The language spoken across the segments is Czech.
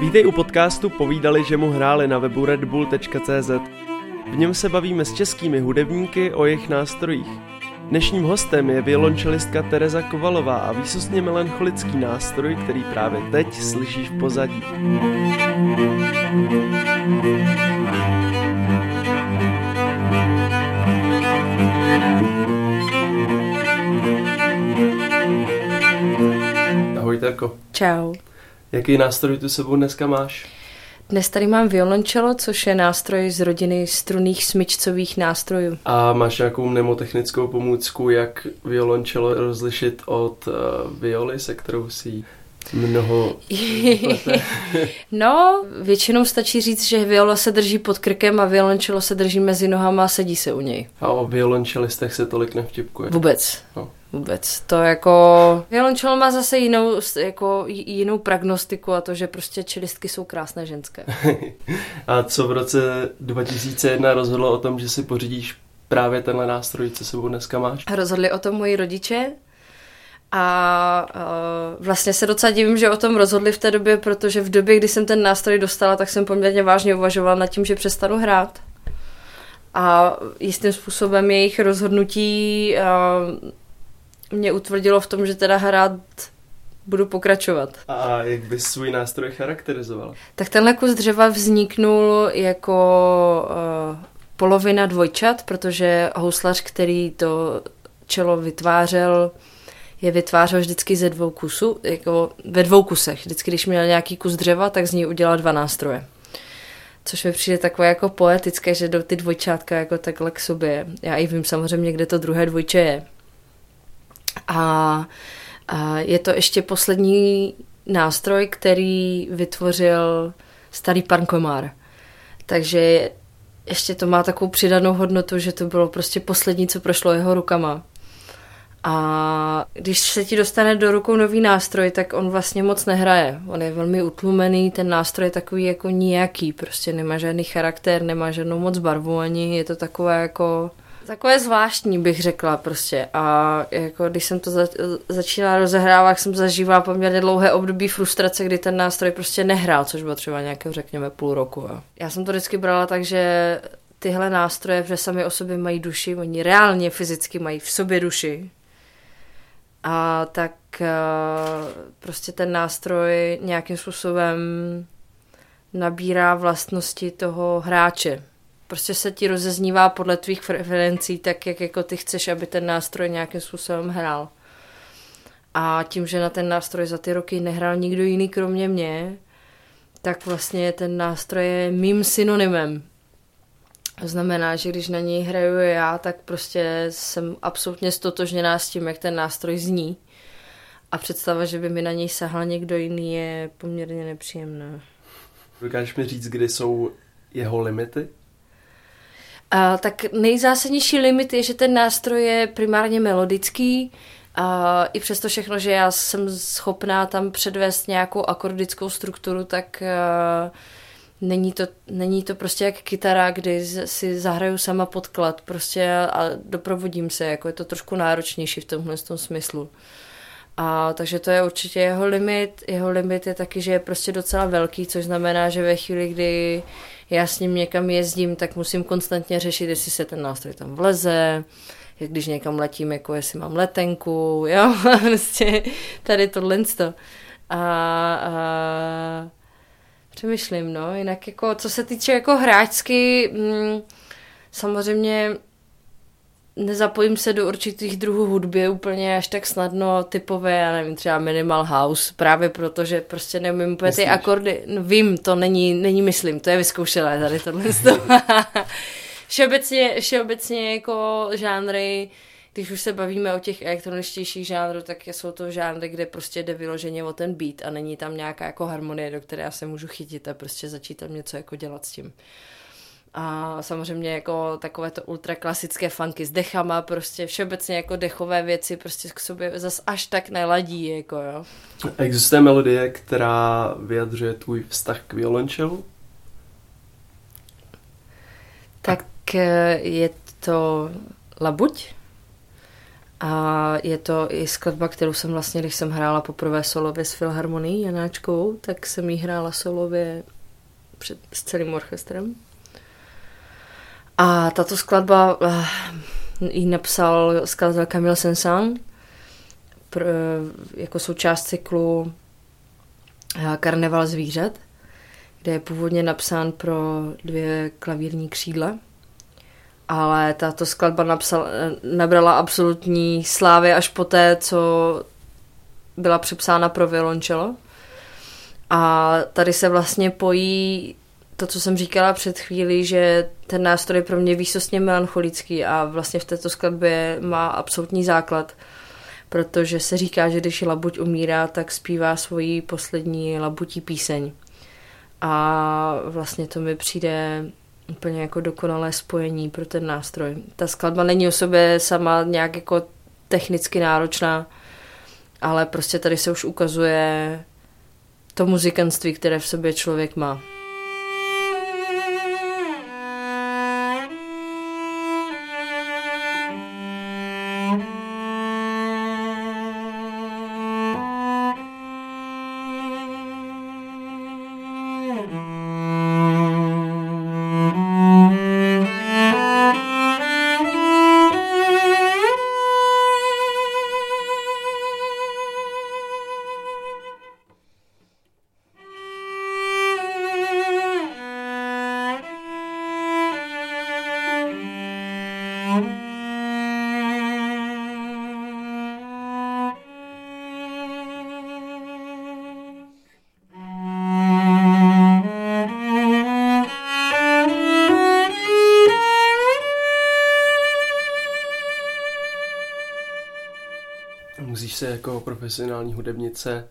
Vítej u podcastu Povídali, že mu hráli na webu redbull.cz. V něm se bavíme s českými hudebníky o jejich nástrojích. Dnešním hostem je violončelistka Tereza Kovalová a výsostně melancholický nástroj, který právě teď slyšíš v pozadí. Čau. Jaký nástroj tu sebou dneska máš? Dnes tady mám violončelo, což je nástroj z rodiny struných smyčcových nástrojů. A máš nějakou mnemotechnickou pomůcku, jak violončelo rozlišit od uh, violy, se kterou si mnoho No, většinou stačí říct, že viola se drží pod krkem a violončelo se drží mezi nohama a sedí se u něj. A o violončelistech se tolik nevtipkuje. Vůbec. No. Vůbec. To jako... Violončelo má zase jinou, jako jinou pragnostiku a to, že prostě čelistky jsou krásné ženské. a co v roce 2001 rozhodlo o tom, že si pořídíš právě tenhle nástroj, co sebou dneska máš? A rozhodli o tom moji rodiče a uh, vlastně se docela divím, že o tom rozhodli v té době, protože v době, kdy jsem ten nástroj dostala, tak jsem poměrně vážně uvažovala nad tím, že přestanu hrát. A jistým způsobem jejich rozhodnutí uh, mě utvrdilo v tom, že teda hrát budu pokračovat. A jak bys svůj nástroj charakterizoval? Tak tenhle kus dřeva vzniknul jako uh, polovina dvojčat, protože houslař, který to čelo vytvářel, je vytvářel vždycky ze dvou kusů, jako ve dvou kusech. Vždycky, když měl nějaký kus dřeva, tak z ní udělal dva nástroje. Což mi přijde takové jako poetické, že do ty dvojčátka jako takhle k sobě. Já i vím samozřejmě, kde to druhé dvojče je. A, a je to ještě poslední nástroj, který vytvořil starý pan Komár. Takže ještě to má takovou přidanou hodnotu, že to bylo prostě poslední, co prošlo jeho rukama. A když se ti dostane do rukou nový nástroj, tak on vlastně moc nehraje. On je velmi utlumený, ten nástroj je takový jako nijaký, prostě nemá žádný charakter, nemá žádnou moc barvu ani, je to takové jako takové zvláštní, bych řekla prostě. A jako když jsem to za, začínala rozehrávat, jsem zažívala poměrně dlouhé období frustrace, kdy ten nástroj prostě nehrál, což bylo třeba nějakého, řekněme, půl roku. Jo. Já jsem to vždycky brala tak, že tyhle nástroje, že sami o sobě mají duši, oni reálně fyzicky mají v sobě duši. A tak prostě ten nástroj nějakým způsobem nabírá vlastnosti toho hráče prostě se ti rozeznívá podle tvých preferencí, tak jak jako ty chceš, aby ten nástroj nějakým způsobem hrál. A tím, že na ten nástroj za ty roky nehrál nikdo jiný kromě mě, tak vlastně ten nástroj je mým synonymem. To znamená, že když na něj hraju já, tak prostě jsem absolutně stotožněná s tím, jak ten nástroj zní. A představa, že by mi na něj sahal někdo jiný, je poměrně nepříjemná. Dokážeš mi říct, kdy jsou jeho limity? A, tak nejzásadnější limit je, že ten nástroj je primárně melodický, a i přesto všechno, že já jsem schopná tam předvést nějakou akordickou strukturu, tak není to, není to prostě jak kytara, kdy si zahraju sama podklad prostě a doprovodím se, jako je to trošku náročnější v tomhle tom smyslu. A takže to je určitě jeho limit. Jeho limit je taky, že je prostě docela velký, což znamená, že ve chvíli, kdy já s ním někam jezdím, tak musím konstantně řešit, jestli se ten nástroj tam vleze, když někam letím, jako jestli mám letenku, jo, prostě tady tohle to. A, a přemýšlím, no, jinak jako, co se týče jako hráčsky, mm, samozřejmě nezapojím se do určitých druhů hudby úplně až tak snadno typové, já nevím, třeba minimal house, právě proto, že prostě neumím úplně ty akordy, no vím, to není, není myslím, to je vyzkoušelé tady tohle. všeobecně, všeobecně jako žánry, když už se bavíme o těch elektroničtějších žánrů, tak jsou to žánry, kde prostě jde vyloženě o ten beat a není tam nějaká jako harmonie, do které já se můžu chytit a prostě začít tam něco jako dělat s tím. A samozřejmě jako takové to ultraklasické funky s dechama, prostě všeobecně jako dechové věci prostě k sobě zas až tak neladí, jako jo. Existuje melodie, která vyjadřuje tvůj vztah k violončelu? Tak eh, je to Labuť A je to i skladba, kterou jsem vlastně, když jsem hrála poprvé solově s Filharmonií Janáčkovou, tak jsem jí hrála solově před, s celým orchestrem. A tato skladba uh, ji napsal skladatel Camille Saint-Saëns jako součást cyklu uh, Karneval zvířat, kde je původně napsán pro dvě klavírní křídla ale tato skladba napsal, nabrala absolutní slávy až poté, co byla přepsána pro violončelo. A tady se vlastně pojí to, co jsem říkala před chvílí, že ten nástroj je pro mě výsostně melancholický a vlastně v této skladbě má absolutní základ, protože se říká, že když labuť umírá, tak zpívá svoji poslední labutí píseň. A vlastně to mi přijde úplně jako dokonalé spojení pro ten nástroj. Ta skladba není o sobě sama nějak jako technicky náročná, ale prostě tady se už ukazuje to muzikanství, které v sobě člověk má. Jako profesionální hudebnice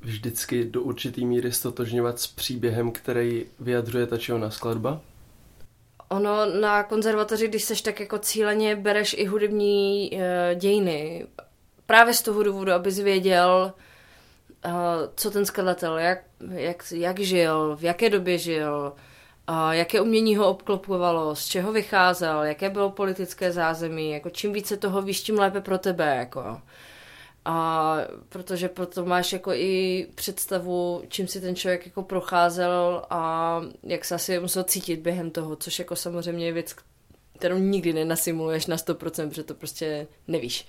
vždycky do určitý míry stotožňovat s příběhem, který vyjadřuje ta ona skladba? Ono na konzervatoři, když seš tak jako cíleně bereš i hudební uh, dějiny. Právě z toho důvodu, abys věděl, uh, co ten skladatel, jak, jak, jak žil, v jaké době žil, uh, jaké umění ho obklopovalo, z čeho vycházel, jaké bylo politické zázemí. Jako čím více toho víš, tím lépe pro tebe. Jako. A protože proto máš jako i představu, čím si ten člověk jako procházel a jak se asi musel cítit během toho, což jako samozřejmě je věc, kterou nikdy nenasimuluješ na 100%, protože to prostě nevíš.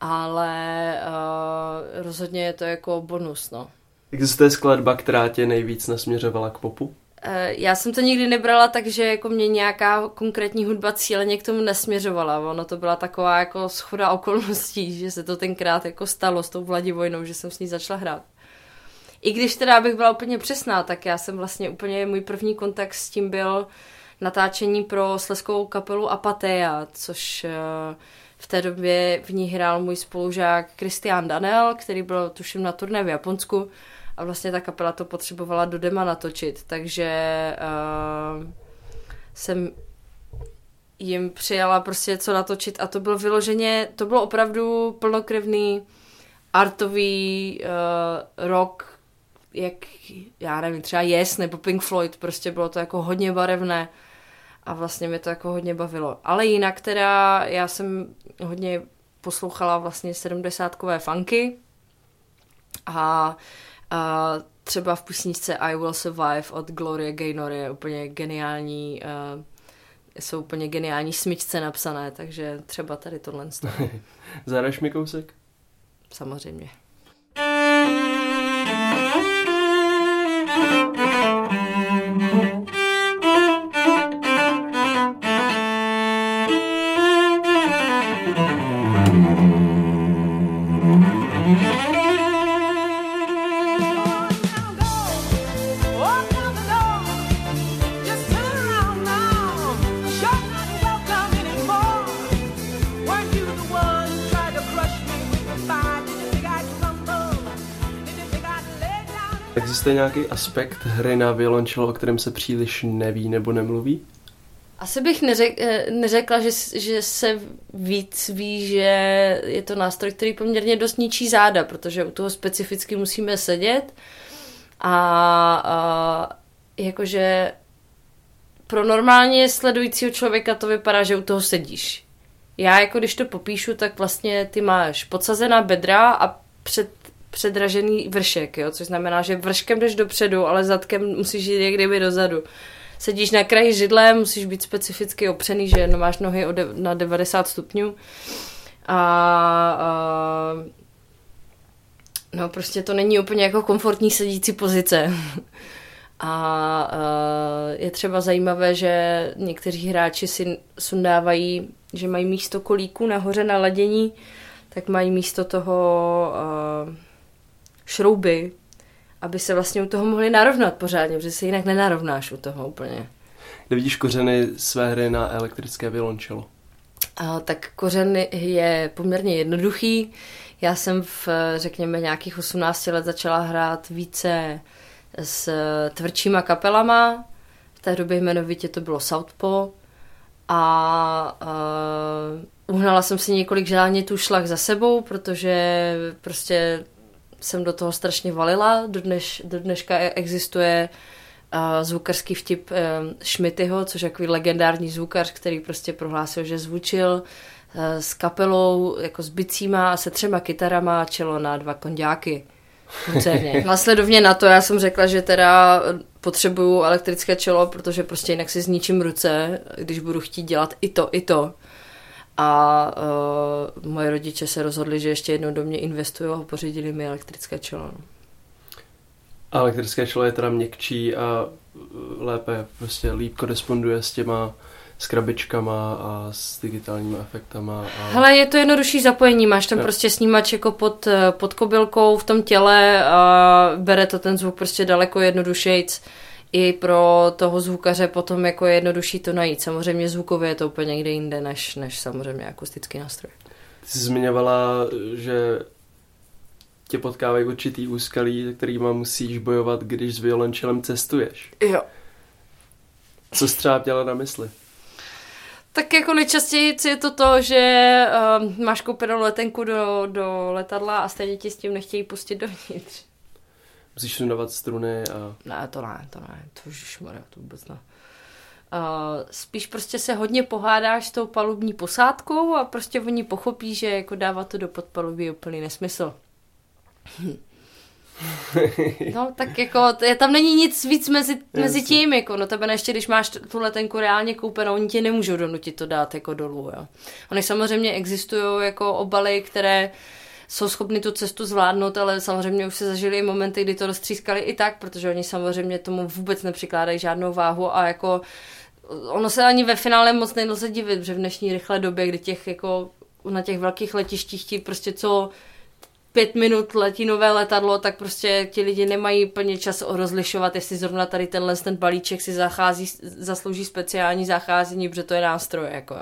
Ale uh, rozhodně je to jako bonus, no. Existuje skladba, která tě nejvíc nasměřovala k popu? Eh, já jsem to nikdy nebrala tak, že jako mě nějaká konkrétní hudba cíleně k tomu nesměřovala. Ono to byla taková jako schoda okolností, že se to tenkrát jako stalo s tou Vladivojnou, že jsem s ní začala hrát. I když teda bych byla úplně přesná, tak já jsem vlastně úplně, můj první kontakt s tím byl natáčení pro sleskovou kapelu Apatea, což eh, v té době v ní hrál můj spolužák Christian Danel, který byl tuším na turné v Japonsku a vlastně ta kapela to potřebovala do dema natočit, takže uh, jsem jim přijala prostě co natočit a to bylo vyloženě, to bylo opravdu plnokrevný artový uh, rock, jak, já nevím, třeba Yes nebo Pink Floyd, prostě bylo to jako hodně barevné a vlastně mě to jako hodně bavilo. Ale jinak teda já jsem hodně poslouchala vlastně sedmdesátkové funky a a třeba v písničce I Will Survive od Gloria Gaynor je úplně geniální, uh, jsou úplně geniální smyčce napsané, takže třeba tady tohle. Zahraješ mi kousek? Samozřejmě. Existuje nějaký aspekt hry na violončelo, o kterém se příliš neví nebo nemluví? Asi bych neřek, eh, neřekla, že, že se víc ví, že je to nástroj, který poměrně dost ničí záda, protože u toho specificky musíme sedět a, a jakože pro normálně sledujícího člověka to vypadá, že u toho sedíš. Já jako když to popíšu, tak vlastně ty máš podsazená bedra a před, předražený vršek, jo? což znamená, že vrškem jdeš dopředu, ale zadkem musíš jít jak kdyby dozadu. Sedíš na kraji židle, musíš být specificky opřený, že no, máš nohy na 90 stupňů. A, a no prostě to není úplně jako komfortní sedící pozice. A je třeba zajímavé, že někteří hráči si sundávají, že mají místo kolíku nahoře na ladění, tak mají místo toho šrouby, aby se vlastně u toho mohli narovnat pořádně, protože se jinak nenarovnáš u toho úplně. Kde vidíš kořeny své hry na elektrické violončelo? A, tak kořen je poměrně jednoduchý. Já jsem v, řekněme, nějakých 18 let začala hrát více s tvrdšíma kapelama. V té době jmenovitě to bylo Southpaw. A, a uhnala jsem si několik žádnětů šlach za sebou, protože prostě jsem do toho strašně valila. Do, dneš, do dneška existuje uh, zvukarský vtip uh, Schmidtyho, což je takový legendární zvukař, který prostě prohlásil, že zvučil uh, s kapelou, jako s bicíma a se třema kytarama čelo na dva konďáky. Následovně na to já jsem řekla, že teda potřebuju elektrické čelo, protože prostě jinak si zničím ruce, když budu chtít dělat i to, i to. A uh, moje rodiče se rozhodli, že ještě jednou do mě investují a pořídili mi elektrické čelo. No. A elektrické čelo je teda měkčí a lépe, prostě líp koresponduje s těma s krabičkama a s digitálními efektama. A... Hele, je to jednodušší zapojení, máš tam no. prostě snímač jako pod, pod kobylkou v tom těle a bere to ten zvuk prostě daleko jednodušejc i pro toho zvukaře potom jako je jednodušší to najít. Samozřejmě zvukově je to úplně někde jinde, než, než samozřejmě akustický nástroj. Ty jsi zmiňovala, že tě potkávají určitý úskalí, kterýma musíš bojovat, když s violončelem cestuješ. Jo. Co jsi třeba měla na mysli? Tak jako nejčastěji je to to, že uh, máš koupenou letenku do, do letadla a stejně ti s tím nechtějí pustit dovnitř. Musíš sundovat struny a... Ne, to ne, to ne, to už to vůbec ne. Uh, spíš prostě se hodně pohádáš s tou palubní posádkou a prostě oni pochopí, že jako dávat to do podpalubí je úplný nesmysl. No, tak jako, je, tam není nic víc mezi, mezi tím, jako, no tebe ještě, když máš tu letenku reálně koupenou, oni ti nemůžou donutit to dát jako dolů, jo. Oni samozřejmě existují jako obaly, které jsou schopni tu cestu zvládnout, ale samozřejmě už se zažili i momenty, kdy to roztřískali i tak, protože oni samozřejmě tomu vůbec nepřikládají žádnou váhu a jako ono se ani ve finále moc nelze divit, že v dnešní rychlé době, kdy těch jako na těch velkých letištích ti prostě co pět minut letí nové letadlo, tak prostě ti lidi nemají plně čas rozlišovat, jestli zrovna tady tenhle ten balíček si zachází, zaslouží speciální zacházení, protože to je nástroj. Jako.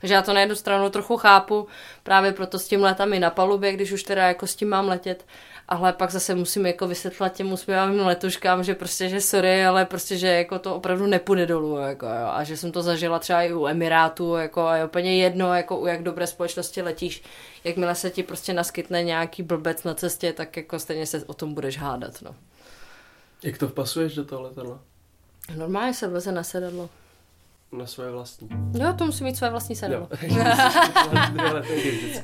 Takže já to na jednu stranu trochu chápu, právě proto s tím letami na palubě, když už teda jako s tím mám letět, ale pak zase musím jako vysvětlit těm usměvavým letuškám, že prostě, že sorry, ale prostě, že jako to opravdu nepůjde dolů, jako, jo. a že jsem to zažila třeba i u Emirátu, jako a je úplně jedno, jako u jak dobré společnosti letíš, jakmile se ti prostě naskytne nějaký blbec na cestě, tak jako stejně se o tom budeš hádat, no. Jak to vpasuješ do toho letadla? Normálně se vleze na sedadlo. Na své vlastní. Jo, to musí mít své vlastní sedadlo.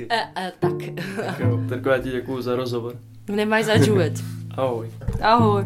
e, e, tak. tak jo, tak já ti děkuju za rozhovor. Não é mais adiante. Ahoy. Ahoy.